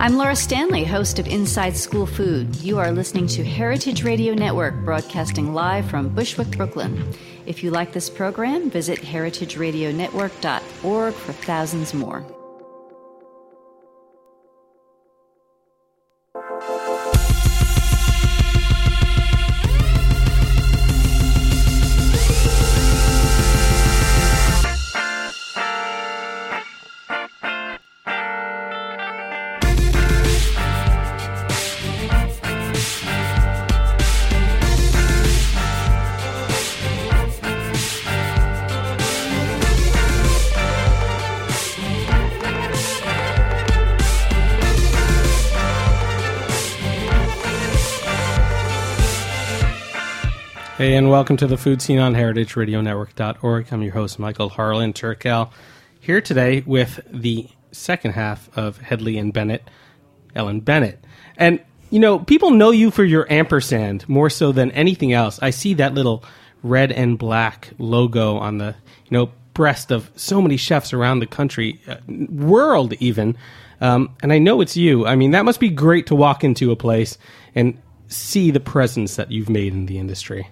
I'm Laura Stanley, host of Inside School Food. You are listening to Heritage Radio Network, broadcasting live from Bushwick, Brooklyn. If you like this program, visit heritageradionetwork.org for thousands more. Hey, and welcome to the Food Seen on heritageradionetwork.org. I'm your host, Michael Harlan Turkel, here today with the second half of Hedley and Bennett, Ellen Bennett. And, you know, people know you for your ampersand more so than anything else. I see that little red and black logo on the, you know, breast of so many chefs around the country, uh, world even. Um, and I know it's you. I mean, that must be great to walk into a place and see the presence that you've made in the industry.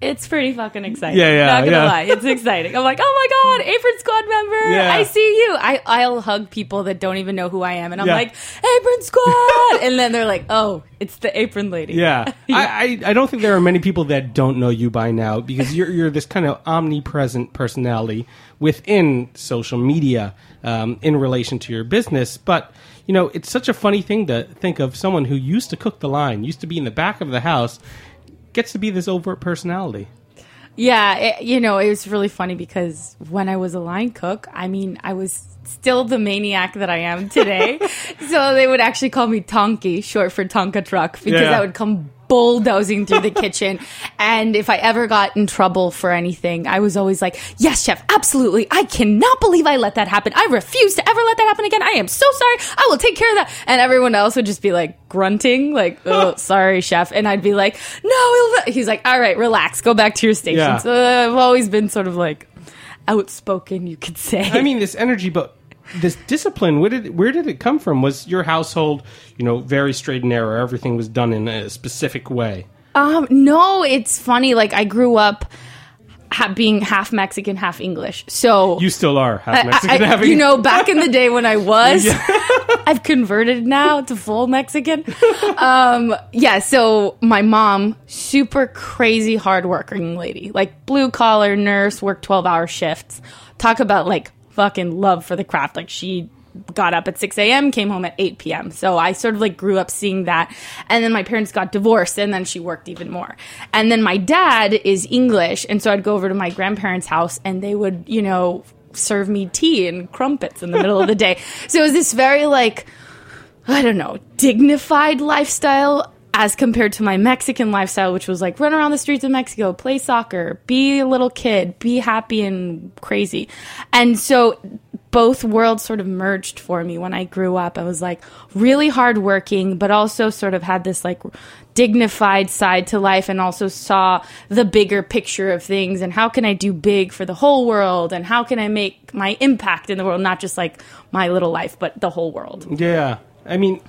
It's pretty fucking exciting. Yeah, yeah, Not gonna yeah. lie, it's exciting. I'm like, oh my god, Apron Squad member, Yeah. I see you. I I'll hug people that don't even know who I am, and I'm Yeah. like, Apron Squad, and then they're like, oh, it's the Apron Lady. Yeah, I, I I don't think there are many people that don't know you by now because you're you're this kind of omnipresent personality within social media um, in relation to your business. But you know, it's such a funny thing to think of someone who used to cook the line, used to be in the back of the house, gets to be this overt personality. Yeah, it, you know, it was really funny because when I was a line cook, I mean, I was still the maniac that I am today. so they would actually call me Tonky, short for Tonka truck, because Yeah. I would come bulldozing through the kitchen. And if I ever got in trouble for anything, I was always like, yes, chef, absolutely. I cannot believe I let that happen. I refuse to ever let that happen again. I am so sorry. I will take care of that. And everyone else would just be like grunting, like, oh, sorry, chef. And I'd be like, no, he's like, all right, relax, go back to your station. Yeah. So uh, I've always been sort of like outspoken, you could say. I mean, this energy, but this discipline. Where did where did it come from? Was your household, you know, very straight and narrow? Everything was done in a specific way. Um, no, it's funny. Like I grew up ha- being half Mexican, half English. So You still are half I- Mexican. I- having you know, back in the day when I was, I've converted now to full Mexican. Um, yeah. So my mom, super crazy hardworking lady, like blue collar nurse, worked twelve hour shifts. Talk about like fucking love for the craft. Like she got up at 6 a.m came home at 8 p.m so i sort of like grew up seeing that. And then my parents got divorced and then she worked even more. And then my dad is english and so i'd go over to my grandparents house and they would you know serve me tea and crumpets in the middle of the day. So it was this very like I don't know, dignified lifestyle as compared to my Mexican lifestyle, which was like run around the streets of Mexico, play soccer, be a little kid, be happy and crazy. And so both worlds sort of merged for me when I grew up. I was like really hardworking, but also sort of had this like dignified side to life and also saw the bigger picture of things and how can I do big for the whole world and how can I make my impact in the world, not just like my little life, but the whole world. Yeah, I mean,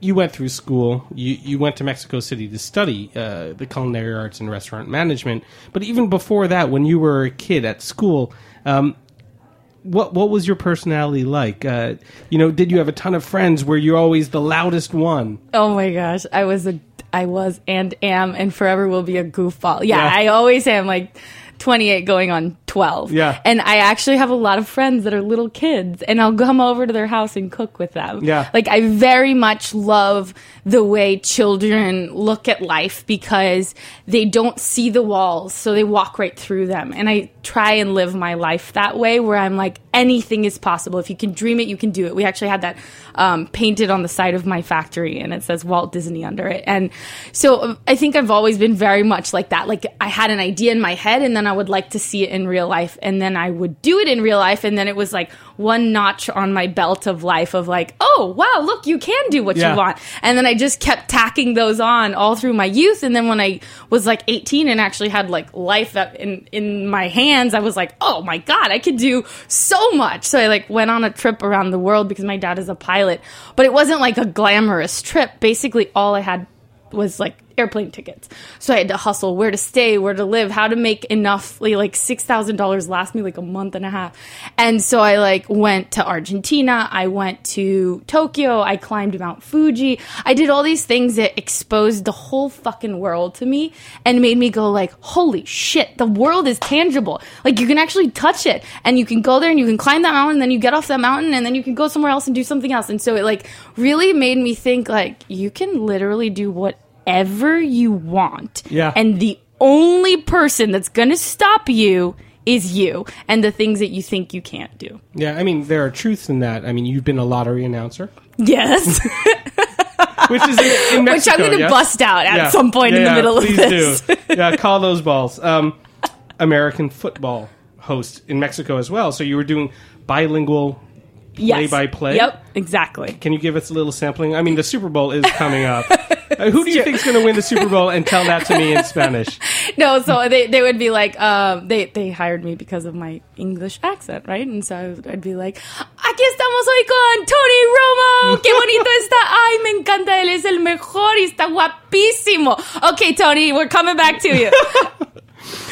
you went through school. You you went to Mexico City to study uh, the culinary arts and restaurant management. But even before that, when you were a kid at school, um, what what was your personality like? Uh, you know, did you have a ton of friends? Were you always the loudest one? Oh my gosh, I was a I was and am and forever will be a goofball. Yeah, Yeah. I always am like 28 going on 12. Yeah. And I actually have a lot of friends that are little kids and I'll come over to their house and cook with them. Yeah. Like I very much love the way children look at life because they don't see the walls, so they walk right through them. And I try and live my life that way where I'm like anything is possible. If you can dream it, you can do it. We actually had that um, painted on the side of my factory and it says Walt Disney under it. And so um, I think I've always been very much like that. Like I had an idea in my head and then I would like to see it in real life and then I would do it in real life and then it was like one notch on my belt of life of like, oh wow, look, you can do what Yeah. you want. And then I just kept tacking those on all through my youth. And then when I was like 18 and actually had like life in, in my hands, I was like, oh my God, I could do so much. So I like went on a trip around the world because my dad is a pilot, but it wasn't like a glamorous trip. Basically all I had was like airplane tickets. So I had to hustle where to stay, where to live, how to make enough like, like $6,000 last me like a month and a half. And so I like went to Argentina, I went to Tokyo, I climbed Mount Fuji. I did all these things that exposed the whole fucking world to me and made me go like, "Holy shit, the world is tangible. Like you can actually touch it and you can go there and you can climb that mountain, then you get off that mountain and then you can go somewhere else and do something else." And so it like really made me think like you can literally do whatever you want. Yeah. And the only person that's going to stop you is you and the things that you think you can't do. Yeah, I mean, there are truths in that. I mean, you've been a lottery announcer, Yes. which is in, in Which I'm going to yes? bust out at Yeah. some point in Yeah, the middle please of this. Do. Yeah, call those balls. Um, American football host in Mexico as well. So you were doing bilingual Yes. play-by-play. Yep, exactly. Can you give us a little sampling? I mean, the Super Bowl is coming up. Uh, who do you think is going to win the Super Bowl? And tell that to me in Spanish. No, so they, they would be like, um, they, they hired me because of my English accent, right? And so I would- I'd be like, aquí estamos hoy con Tony Romo, qué bonito está, ay, me encanta, él es el mejor y está guapísimo. Okay, Tony, we're coming back to you.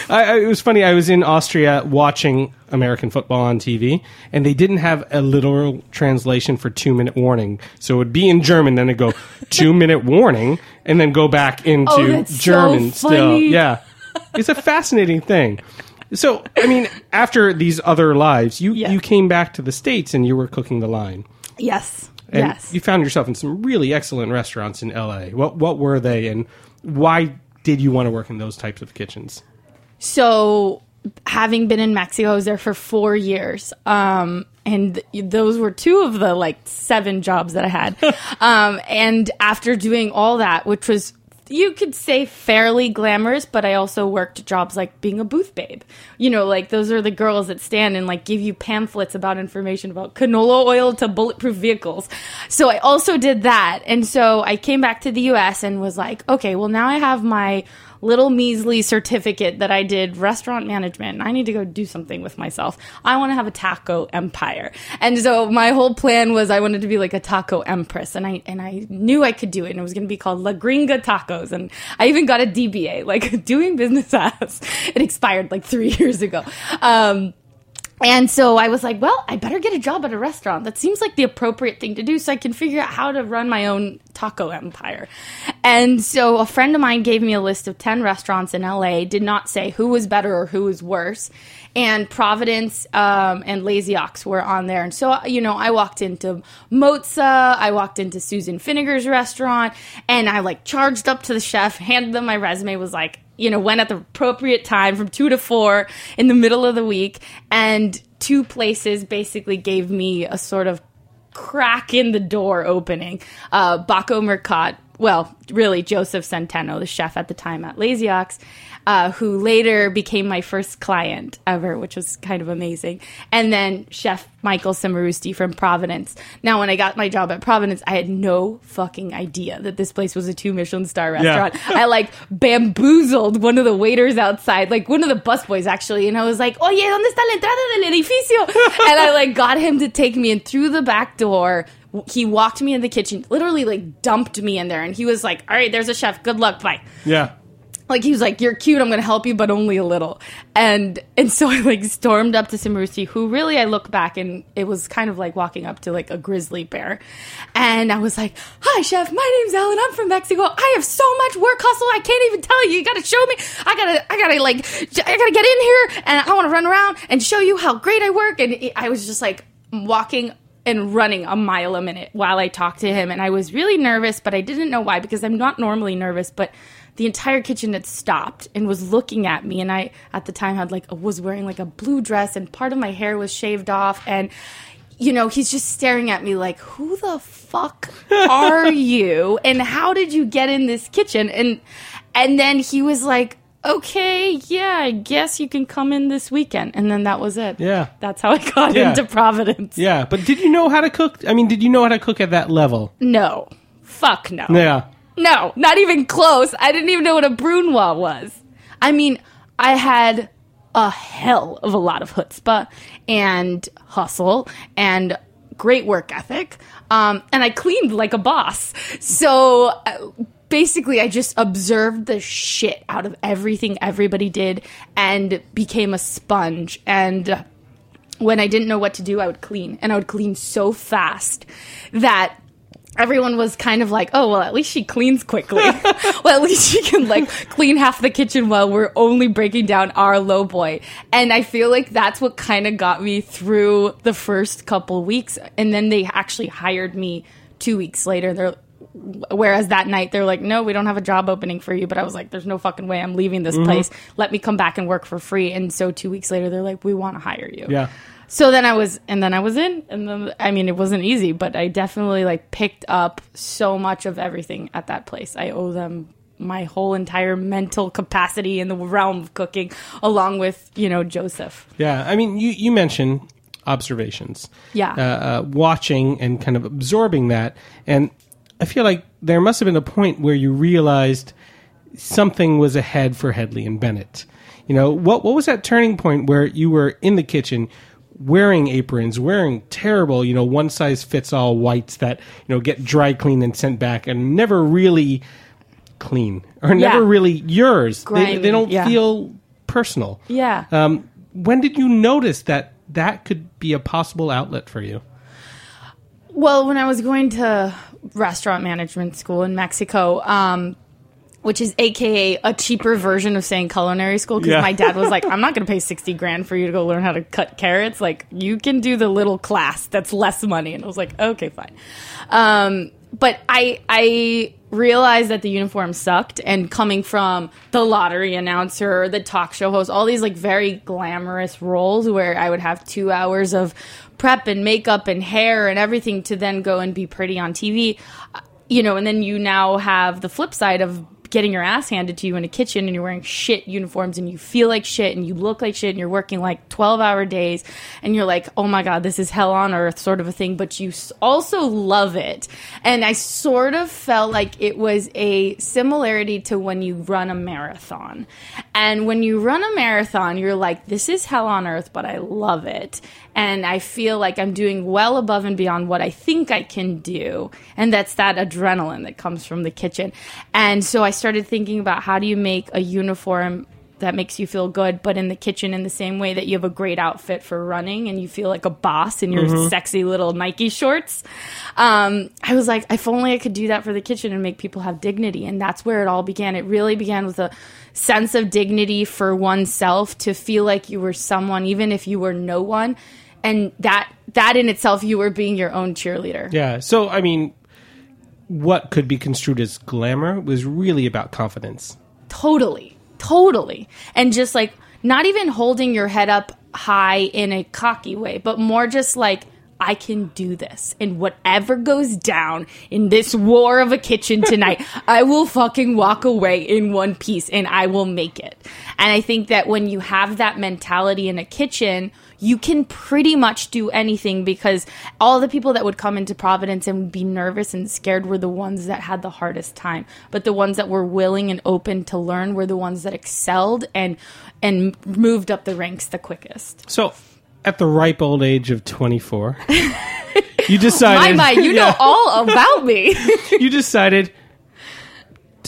I, I, it was funny. I was in Austria watching American football on TV, and they didn't have a literal translation for two minute warning. So it would be in German, then it'd go two minute warning, and then go back oh, into Oh, that's so German still. Yeah. It's a fascinating thing. So, I mean, after these other lives, you, Yeah. you came back to the States and you were cooking the line. yes. And yes. you found yourself in some really excellent restaurants in LA. What, what were they, and why did you want to work in those types of kitchens? So, having been in Mexico, I was there for four years. Um, and th- those were two of the like seven jobs that I had. um, and after doing all that, which was you could say fairly glamorous, but I also worked jobs like being a booth babe. You know, like those are the girls that stand and like give you pamphlets about information about canola oil to bulletproof vehicles. So I also did that. And so I came back to the US and was like, okay, well now I have my little measly certificate that I did restaurant management. I need to go do something with myself. I want to have a taco empire. And so my whole plan was I wanted to be like a taco empress and I and I knew I could do it and it was going to be called La Gringa Tacos and I even got a DBA like doing business as it expired like 3 years ago. Um and so I was like, well, I better get a job at a restaurant. That seems like the appropriate thing to do so I can figure out how to run my own taco empire. And so a friend of mine gave me a list of 10 restaurants in LA, did not say who was better or who was worse. And Providence um, and Lazy Ox were on there. And so, you know, I walked into Mozza, I walked into Susan Feniger's restaurant, and I like charged up to the chef, handed them my resume, was like, you know, went at the appropriate time from two to four in the middle of the week. And two places basically gave me a sort of crack in the door opening. Uh, Baco Mercat well, really Joseph Centeno, the chef at the time at Lazy Ox, uh, who later became my first client ever, which was kind of amazing. And then Chef Michael Cimarusti from Providence. Now, when I got my job at Providence, I had no fucking idea that this place was a two Michelin star restaurant. I like bamboozled one of the waiters outside, like one of the busboys actually, and I was like, "Oye, ¿dónde está la entrada del edificio?" and I like got him to take me in through the back door. He walked me in the kitchen, literally like dumped me in there, and he was like, "All right, there's a chef. Good luck, bye." Yeah. like he was like, "You're cute. I'm going to help you, but only a little." And and so I like stormed up to Cimarusti, who really I look back and it was kind of like walking up to like a grizzly bear, and I was like, "Hi, chef. My name's Alan. I'm from Mexico. I have so much work hustle. I can't even tell you. You got to show me. I gotta I gotta like I gotta get in here and I want to run around and show you how great I work." And I was just like walking and running a mile a minute while I talked to him. And I was really nervous, but I didn't know why because I'm not normally nervous. But the entire kitchen had stopped and was looking at me. And I, at the time, had like was wearing like a blue dress, and part of my hair was shaved off. And you know, he's just staring at me like, "Who the fuck are you? And how did you get in this kitchen?" And and then he was like. Okay, yeah, I guess you can come in this weekend. And then that was it. Yeah. That's how I got Yeah. into Providence. Yeah. But did you know how to cook? I mean, did you know how to cook at that level? No. Fuck no. Yeah. No, not even close. I didn't even know what a brunoise was. I mean, I had a hell of a lot of chutzpah and hustle and great work ethic. Um, and I cleaned like a boss. So uh, basically, I just observed the shit out of everything everybody did and became a sponge. And when I didn't know what to do, I would clean. And I would clean so fast that everyone was kind of like, oh, well, at least she cleans quickly. well, at least she can like clean half the kitchen while we're only breaking down our low boy. And I feel like that's what kind of got me through the first couple weeks. And then they actually hired me two weeks later. They're, Whereas that night they're like, no, we don't have a job opening for you. But I was like, there's no fucking way I'm leaving this place. Let me come back and work for free. And so two weeks later, they're like, we want to hire you. Yeah. So then I was, and then I was in, and then I mean, it wasn't easy, but I definitely like picked up so much of everything at that place. I owe them my whole entire mental capacity in the realm of cooking, along with you know Joseph. Yeah, I mean, you you mentioned observations. Yeah. uh, uh, watching and kind of absorbing that, and I feel like there must have been a point where you realized something was ahead for Hedley and Bennett. You know, what what was that turning point where you were in the kitchen? Wearing aprons, wearing terrible, you know, one size fits all whites that you know get dry cleaned and sent back, and never really clean or never really yours. They, they don't yeah. feel personal. Yeah. Um, when did you notice that that could be a possible outlet for you? Well, when I was going to restaurant management school in Mexico, um, which is AKA a cheaper version of saying culinary school, because Yeah. my dad was like, I'm not going to pay 60 grand for you to go learn how to cut carrots. Like, you can do the little class that's less money. And I was like, okay, fine. Um, but I, I realized that the uniform sucked and coming from the lottery announcer, the talk show host, all these like very glamorous roles where I would have two hours of prep and makeup and hair and everything to then go and be pretty on TV, uh, you know, and then you now have the flip side of getting your ass handed to you in a kitchen and you're wearing shit uniforms and you feel like shit and you look like shit and you're working like 12 hour days and you're like, oh my God, this is hell on earth sort of a thing, but you also love it. And I sort of felt like it was a similarity to when you run a marathon. And when you run a marathon, you're like, this is hell on earth, but I love it. And I feel like I'm doing well above and beyond what I think I can do. And that's that adrenaline that comes from the kitchen. And so I started thinking about how do you make a uniform that makes you feel good, but in the kitchen in the same way that you have a great outfit for running and you feel like a boss in your sexy little Nike shorts. Um, I was like, if only I could do that for the kitchen and make people have dignity. And that's where it all began. It really began with a sense of dignity for oneself to feel like you were someone, even if you were no one. And that that in itself, you were being your own cheerleader. Yeah. So, I mean, what could be construed as glamour was really about confidence. Totally. Totally. And just like not even holding your head up high in a cocky way, but more just like I can do this. And whatever goes down in this war of a kitchen tonight, I will fucking walk away in one piece and I will make it. And I think that when you have that mentality in a kitchen, you can pretty much do anything because all the people that would come into Providence and be nervous and scared were the ones that had the hardest time. But the ones that were willing and open to learn were the ones that excelled and and moved up the ranks the quickest. So, at the ripe old age of 24, you decided. My, my, you know all about me. you decided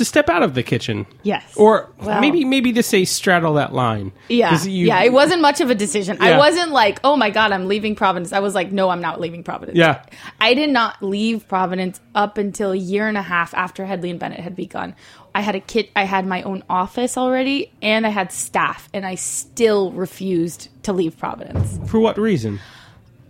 to step out of the kitchen. Yes. Or maybe maybe to say straddle that line. Yeah. 'Cause you- yeah. It wasn't much of a decision. I Yeah. wasn't like, oh my God, I'm leaving Providence. I was like, no, I'm not leaving Providence. Yeah. I did not leave Providence up until a year and a half after Hedley and Bennett had begun. I had a kit, I had my own office already, and I had staff, and I still refused to leave Providence. For what reason?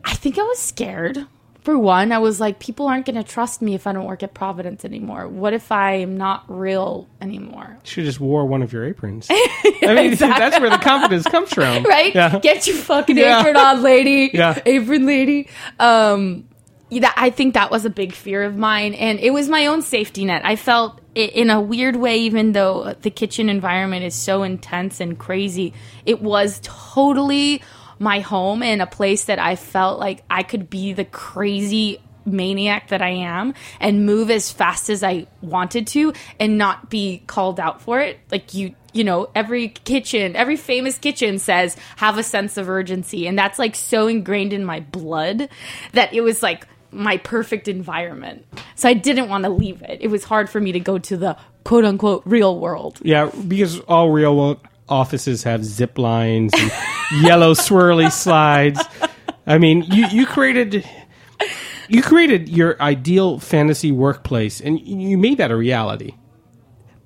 I think I was scared. For one, I was like, people aren't going to trust me if I don't work at Providence anymore. What if I'm not real anymore? Have just wore one of your aprons. I mean, that's where the confidence comes from. right? Yeah. Get your fucking Yeah. apron on, lady. Yeah. Apron lady. Um, yeah, I think that was a big fear of mine, and it was my own safety net. I felt i in a weird way, even though the kitchen environment is so intense and crazy, it was totally my home and a place that I felt like I could be the crazy maniac that I am and move as fast as I wanted to and not be called out for it. Like you, you know, every kitchen, every famous kitchen says have a sense of urgency. And that's like so ingrained in my blood that it was like my perfect environment. So I didn't want to leave it. It was hard for me to go to the quote unquote real world. Yeah, because all real wo- offices have zip lines and yellow swirly slides. I mean, you you created you created your ideal fantasy workplace, and you made that a reality.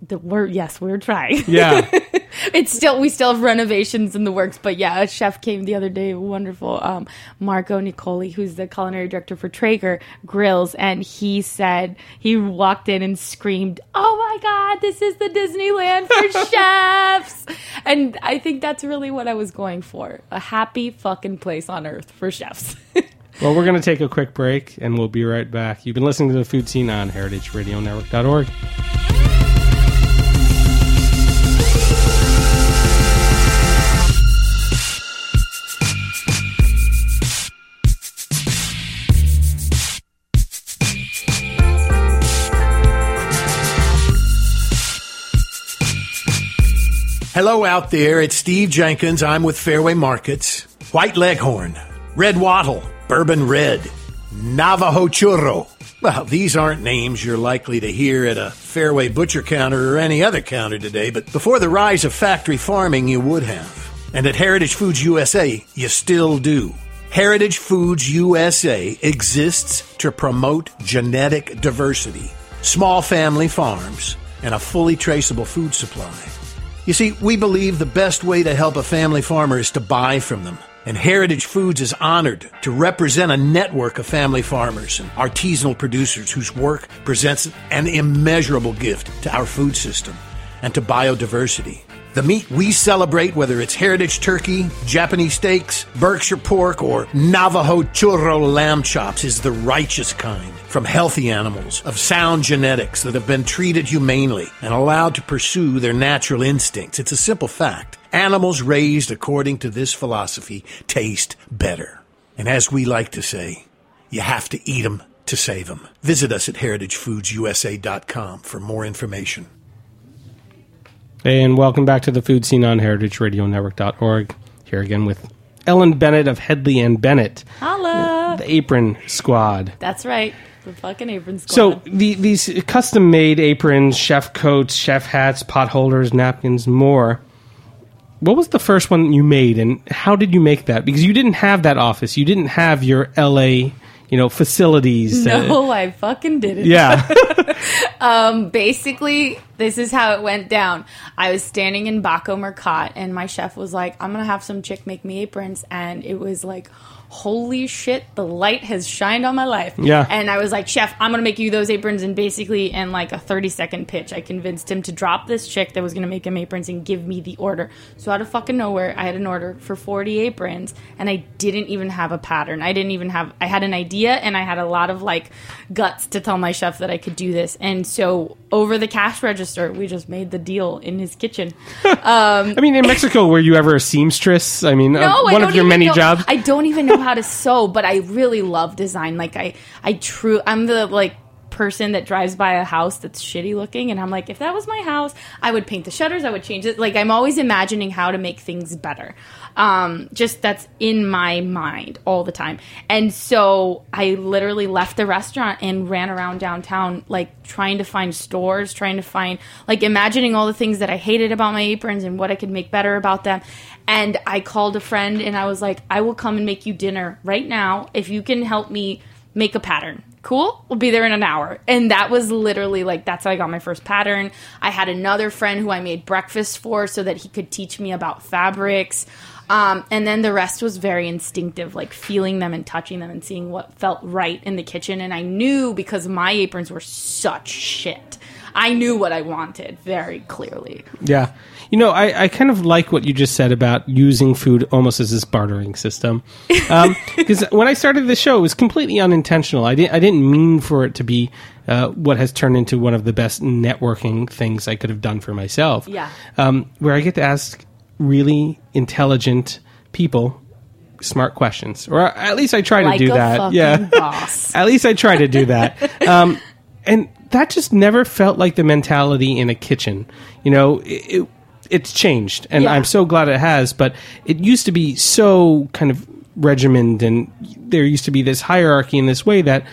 The we're yes, we're trying. Yeah, it's still we still have renovations in the works but yeah a chef came the other day wonderful um, marco nicoli who's the culinary director for traeger grills and he said he walked in and screamed oh my god this is the disneyland for chefs and i think that's really what i was going for a happy fucking place on earth for chefs Well, we're going to take a quick break, and we'll be right back. You've been listening to the Food Seen on HeritageRadioNetwork.org. Hello out there, it's Steve Jenkins. I'm with Fairway Markets. White Leghorn, Red Wattle, Bourbon Red, Navajo Churro. Well, these aren't names you're likely to hear at a Fairway butcher counter or any other counter today, but before the rise of factory farming, you would have. And at Heritage Foods USA, you still do. Heritage Foods USA exists to promote genetic diversity, small family farms, and a fully traceable food supply. You see, we believe the best way to help a family farmer is to buy from them. And Heritage Foods is honored to represent a network of family farmers and artisanal producers whose work presents an immeasurable gift to our food system and to biodiversity. The meat we celebrate, whether it's heritage turkey, Japanese steaks, Berkshire pork, or Navajo churro lamb chops, is the righteous kind from healthy animals of sound genetics that have been treated humanely and allowed to pursue their natural instincts. It's a simple fact. Animals raised according to this philosophy taste better. And as we like to say, you have to eat 'em to save 'em. Visit us at heritagefoodsusa.com for more information. And welcome back to the Food Seen on HeritageRadioNetwork.org. Here again with Ellen Bennett of Hedley and Bennett, holla the Apron Squad. that's right the fucking apron squad. So the, these custom-made aprons, chef coats, chef hats, pot holders, napkins, more. What was the first one you made, and how did you make that? Because you didn't have that office, you didn't have your LA, you know, facilities. No, I fucking didn't. yeah. um, basically, this is how it went down. I was standing in Baco Mercat, and my chef was like, I'm gonna have some chick make me aprons. And it was like, holy shit, the light has shined on my life. Yeah. And I was like, Chef, I'm gonna make you those aprons. And basically, in like a 30 second pitch, I convinced him to drop this chick that was gonna make him aprons and give me the order. So, out of fucking nowhere, I had an order for 40 aprons, and I didn't even have a pattern. I didn't even have, I had an idea, and I had a lot of like guts to tell my chef that I could do this. And so, over the cash register, we just made the deal in his kitchen. I mean, in Mexico, were you ever a seamstress? I mean, uh, No, I one of your many know- jobs. I don't even know how to sew, but I really love design. Like I, I true, I'm the like person that drives by a house that's shitty looking, and I'm like, if that was my house, I would paint the shutters, I would change it. Like I'm always imagining how to make things better. Um, just that's in my mind all the time. And so I literally left the restaurant and ran around downtown, like trying to find stores, trying to find, like imagining all the things that I hated about my aprons and what I could make better about them. And I called a friend and I was like, I will come and make you dinner right now if you can help me make a pattern. Cool? We'll be there in an hour. And that was literally like, that's how I got my first pattern. I had another friend who I made breakfast for so that he could teach me about fabrics. Um, and then the rest was very instinctive, like feeling them and touching them and seeing what felt right in the kitchen. And I knew because my aprons were such shit. I knew what I wanted very clearly. Yeah. You know, I, I kind of like what you just said about using food almost as this bartering system. Because when I started the show, it was completely unintentional. I didn't, I didn't mean for it to be uh, what has turned into one of the best networking things I could have done for myself. Yeah. Um, where I get to ask really intelligent people smart questions. Or at least I try Like to do that. yeah. At least I try to do that. um, and that just never felt like the mentality in a kitchen. You know, it, it, it's changed, and Yeah. I'm so glad it has. But it used to be so kind of regimented, and there used to be this hierarchy in this way that.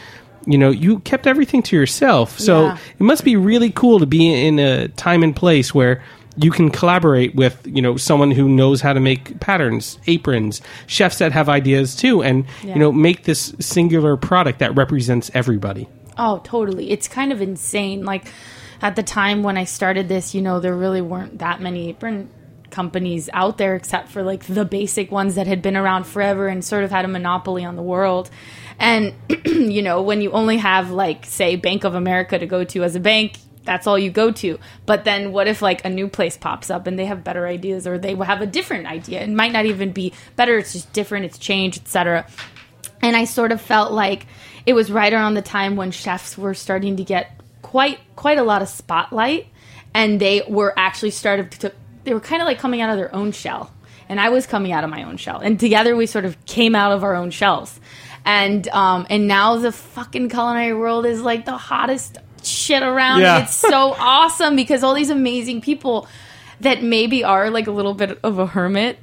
You know, you kept everything to yourself. So Yeah. it must be really cool to be in a time and place where you can collaborate with, you know, someone who knows how to make patterns, aprons, chefs that have ideas too, and, Yeah. you know, make this singular product that represents everybody. Oh, totally. It's kind of insane. Like at the time when I started this, you know, there really weren't that many apron companies out there except for like the basic ones that had been around forever and sort of had a monopoly on the world. And you know, when you only have like say Bank of America to go to as a bank, that's all you go to. But then what if like a new place pops up and they have better ideas or they have a different idea? It might not even be better, it's just different, it's changed, etc and I sort of felt like it was right around the time when chefs were starting to get quite quite a lot of spotlight, and they were actually started to they were kind of like coming out of their own shell, and I was coming out of my own shell, and together we sort of came out of our own shells, and um and now the fucking culinary world is like the hottest shit around. Yeah. It's so awesome because all these amazing people that maybe are like a little bit of a hermit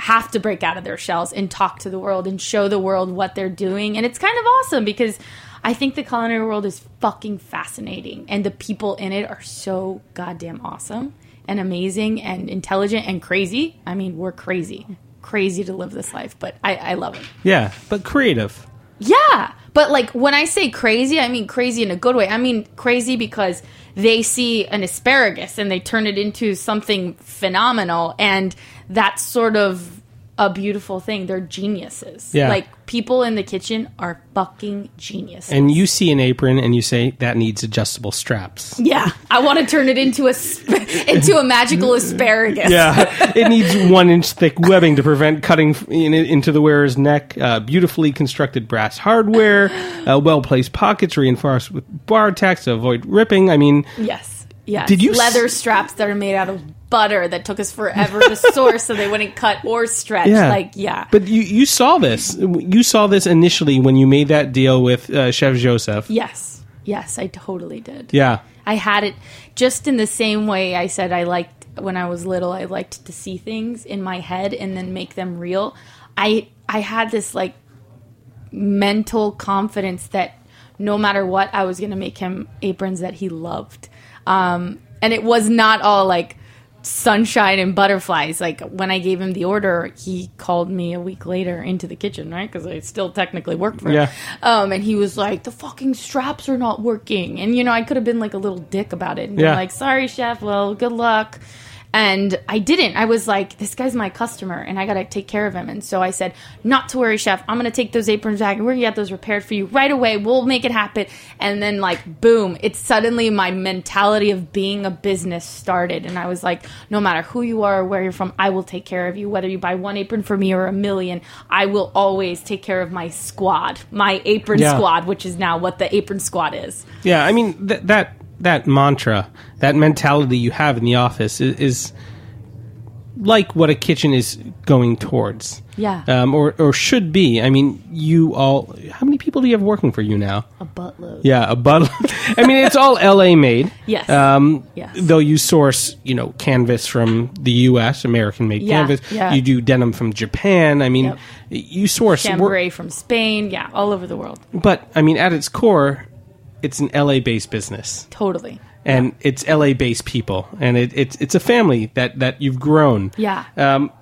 have to break out of their shells and talk to the world and show the world what they're doing. And it's kind of awesome because I think the culinary world is fucking fascinating and the people in it are so goddamn awesome and amazing and intelligent and crazy. I mean, we're crazy. Crazy to live this life, but I, I love it. Yeah, but creative. Yeah. But like when I say crazy, I mean crazy in a good way. I mean crazy because they see an asparagus and they turn it into something phenomenal and that's sort of a beautiful thing. They're geniuses. Yeah. Like people in the kitchen are fucking geniuses. And you see an apron and you say that needs adjustable straps. yeah, I want to turn it into a sp- into a magical asparagus. Yeah, it needs one inch thick webbing to prevent cutting in, into the wearer's neck. Uh, beautifully constructed brass hardware, uh, well placed pockets reinforced with bar tacks to avoid ripping. I mean, Yes. Yes. Did you s- leather straps that are made out of butter that took us forever to source so they wouldn't cut or stretch? yeah, Like, yeah. But you you saw this. You saw this initially when you made that deal with uh, Chef Joseph. Yes. Yes, I totally did. Yeah. I had it just in the same way I said I liked when I was little, I liked to see things in my head and then make them real. I I had this like mental confidence that no matter what, I was going to make him aprons that he loved. Um, and it was not all like sunshine and butterflies. Like when I gave him the order, he called me a week later into the kitchen, right? Because I still technically worked for him. Yeah. Um, and he was like, "The fucking straps are not working," and you know, I could have been like a little dick about it and been Yeah. like, "Sorry, chef. Well, good luck." And I didn't. I was like, this guy's my customer and I got to take care of him. And so I said, not to worry, chef. I'm going to take those aprons back and we're going to get those repaired for you right away. We'll make it happen. And then, like, boom, it's suddenly my mentality of being a business started. And I was like, no matter who you are or where you're from, I will take care of you. Whether you buy one apron for me or a million, I will always take care of my squad, my apron Yeah. squad, which is now what the apron squad is. Yeah, I mean th- that that mantra, that mentality you have in the office is, is like what a kitchen is going towards. Yeah. um, or or should be. I mean, you all. How many people do you have working for you now? A buttload. Yeah, a butler. I mean, it's all L.A. made. Yes. Um, Yes. Though you source, you know, canvas from the U.S., American-made Yeah, canvas. yeah. You do denim from Japan. I mean, Yep. you source. Chambray from Spain. Yeah, all over the world. but I mean, at its core, it's an LA-based business, Totally. and it's LA-based people, and it, it's it's a family that that you've grown. Yeah. Um,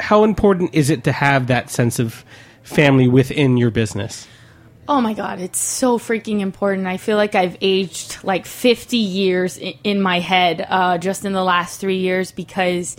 how important is it to have that sense of family within your business? Oh my god, it's so freaking important. I feel like I've aged like 50 years in, in my head uh, just in the last three years because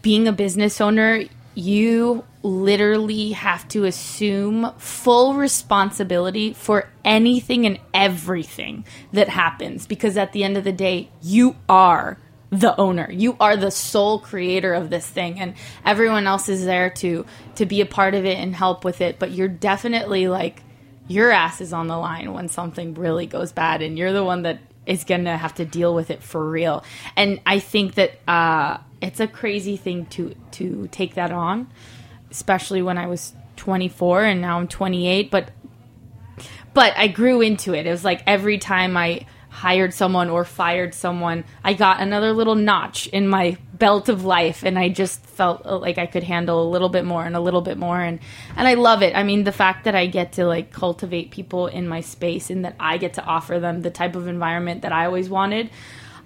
being a business owner, you literally have to assume full responsibility for anything and everything that happens because at the end of the day, you are the owner. You are the sole creator of this thing and everyone else is there to to be a part of it and help with it, but you're definitely like your ass is on the line when something really goes bad and you're the one that is going to have to deal with it for real. And I think that uh it's a crazy thing to to take that on, especially when I was 24 and now I'm 28, but but I grew into it. It was like every time I hired someone or fired someone, I got another little notch in my belt of life and I just felt uh, like I could handle a little bit more and a little bit more and and I love it. I mean, the fact that I get to like cultivate people in my space and that I get to offer them the type of environment that I always wanted.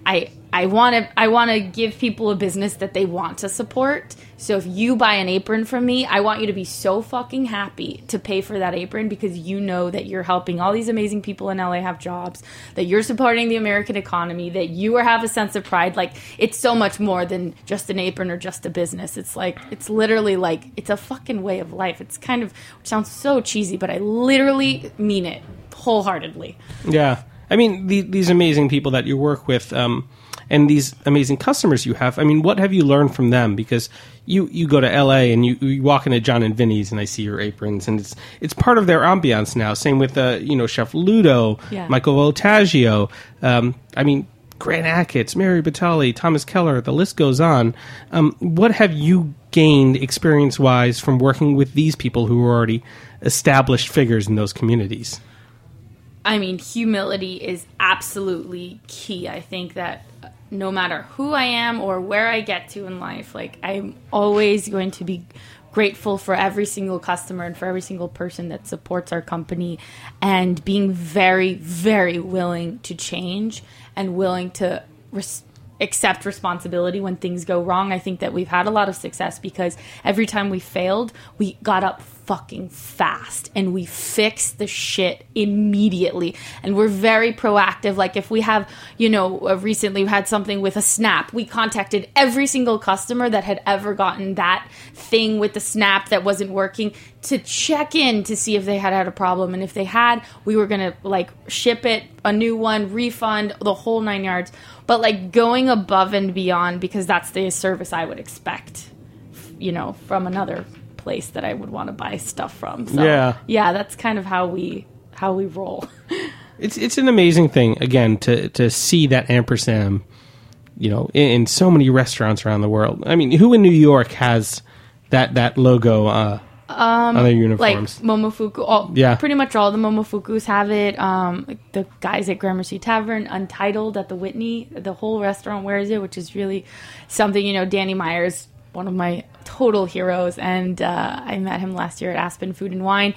I I want to I want to give people a business that they want to support. So if you buy an apron from me, I want you to be so fucking happy to pay for that apron because you know that you're helping all these amazing people in LA have jobs, that you're supporting the American economy, that you have a sense of pride. Like it's so much more than just an apron or just a business. It's like it's literally like it's a fucking way of life. It's kind of sounds so cheesy, but I literally mean it wholeheartedly. Yeah, I mean the, these amazing people that you work with, um, and these amazing customers you have. I mean, what have you learned from them? Because you, you go to L.A. and you, you walk into Jon and Vinny's, and I see your aprons, and it's it's part of their ambiance now. Same with uh, you know Chef Ludo, Yeah. Michael Voltaggio. Um, I mean. Grant Achatz, Mario Batali, Thomas Keller, the list goes on. Um, what have you gained experience wise from working with these people who are already established figures in those communities? I mean, humility is absolutely key. I think that uh, no matter who I am or where I get to in life, like I'm always going to be grateful for every single customer and for every single person that supports our company and being very very willing to change and willing to res- accept responsibility when things go wrong. I think that we've had a lot of success because every time we failed, we got up fucking fast and we fix the shit immediately. And we're very proactive. Like if we have, you know, uh, recently we had something with a snap, we contacted every single customer that had ever gotten that thing with the snap that wasn't working to check in to see if they had had a problem. And if they had, we were going to like ship it, a new one, refund, the whole nine yards. But like going above and beyond because that's the service I would expect, you know, from another place that I would want to buy stuff from. So Yeah. yeah, that's kind of how we how we roll. It's it's an amazing thing again to to see that ampersand, you know, in, in so many restaurants around the world. I mean, who in New York has that that logo uh, on their like? Momofuku. All, Yeah. pretty much all the Momofukus have it. Um, like the guys at Gramercy Tavern, Untitled at the Whitney, the whole restaurant wears it, which is really something. You know, Danny Myers one of my total heroes. And uh, I met him last year at Aspen Food and Wine.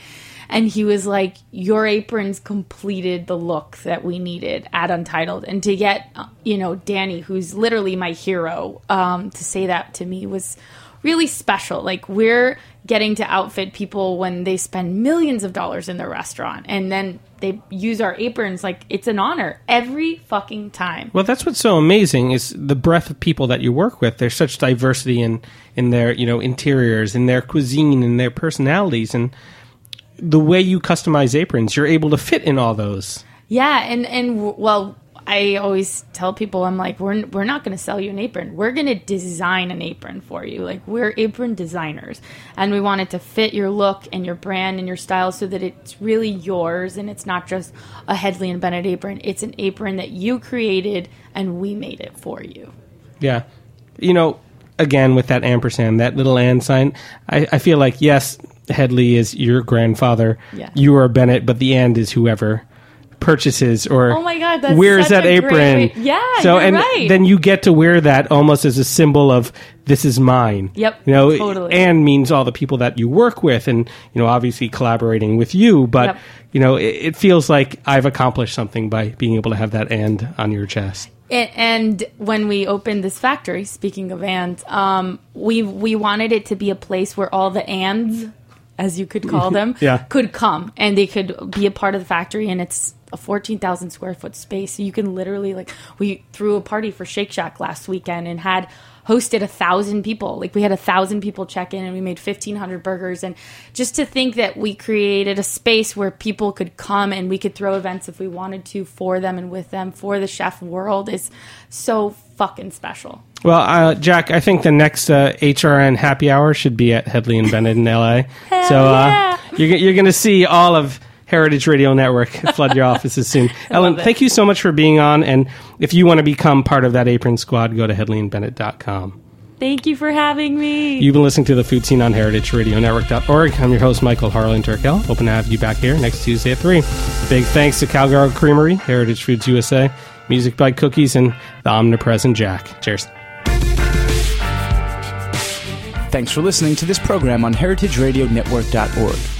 And he was like, Your aprons completed the look that we needed at Untitled. And to get, uh, you know, Danny, who's literally my hero, um, to say that to me was really special. Like, we're getting to outfit people when they spend millions of dollars in their restaurant. And then they use our aprons like it's an honor every fucking time. Well, that's what's so amazing is the breadth of people that you work with. There's such diversity in in their you know interiors, in their cuisine, in their personalities, and the way you customize aprons, you're able to fit in all those. Yeah, and and well, I always tell people, I'm like, we're, we're not going to sell you an apron. We're going to design an apron for you. Like, we're apron designers. And we want it to fit your look and your brand and your style so that it's really yours and it's not just a Hedley and Bennett apron. It's an apron that you created and we made it for you. Yeah. You know, again, with that ampersand, that little and sign, I, I feel like, yes, Hedley is your grandfather. Yeah. You are Bennett, but the and is whoever purchases or Oh my God, that's wears such that apron. great Yeah, so and right. then you get to wear that almost as a symbol of this is mine. Yep, You know, totally. and means all the people that you work with, and you know, obviously collaborating with you. But Yep. you know, it, it feels like I've accomplished something by being able to have that and on your chest. And, and when we opened this factory, speaking of ands, um, we we wanted it to be a place where all the ands, as you could call them, Yeah. could come and they could be a part of the factory. And it's a fourteen thousand square foot space, so you can literally like we threw a party for Shake Shack last weekend and had hosted a thousand people. Like we had a thousand people check in and we made fifteen hundred burgers. And just to think that we created a space where people could come and we could throw events if we wanted to for them and with them for the chef world is so fucking special. Well, uh, Jack, I think the next uh, HRN happy hour should be at Hedley and Bennett in LA. so uh, yeah. you're, you're going to see all of Heritage Radio Network flood your offices soon. Ellen, thank you so much for being on. And if you want to become part of that apron squad, go to hedleyandbennett.com. Thank you for having me. You've been listening to the Food Seen on heritageradionetwork.org. I'm your host, Michael Harlan Turkel. Hoping to have you back here next Tuesday at 3. Big thanks to Cowgirl Creamery, Heritage Foods USA, Music by Cookies, and the omnipresent Jack. Cheers. Thanks for listening to this program on heritageradionetwork.org.